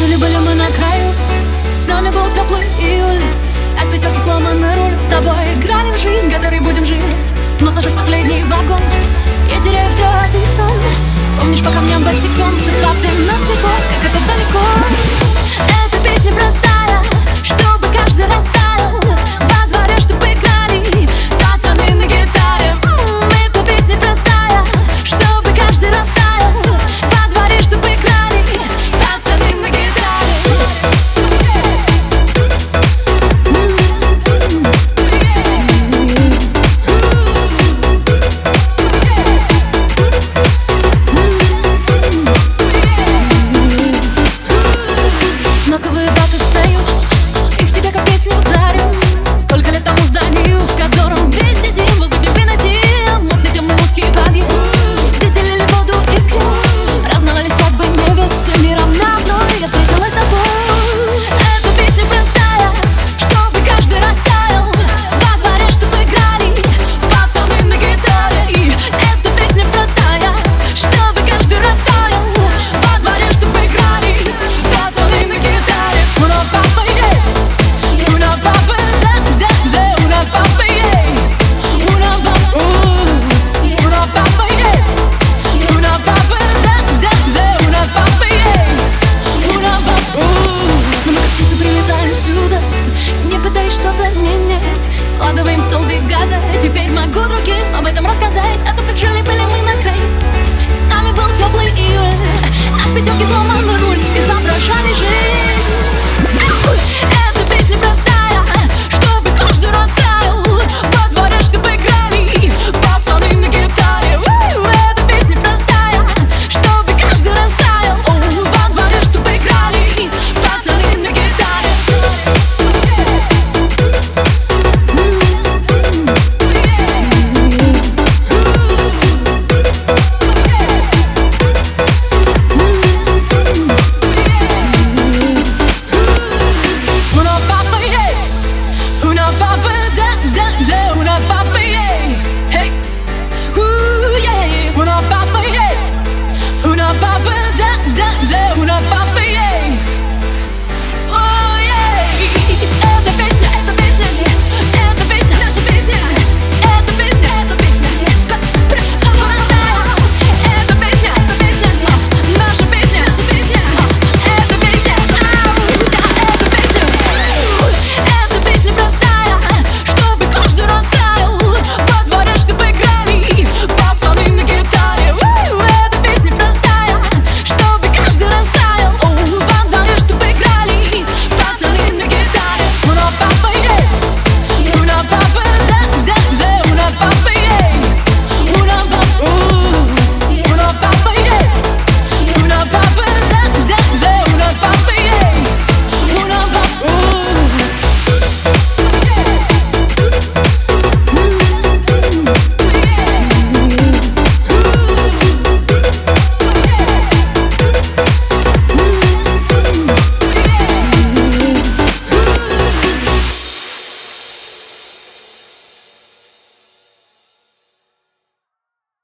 Жили-были мы на краю. С нами был теплый июль. От пятерки сломанный руль. С тобой играли в жизнь, которой будем жить. Но сажусь в последний вагон. Я теряю все, а ты сон. Помнишь, по камням босиком Ты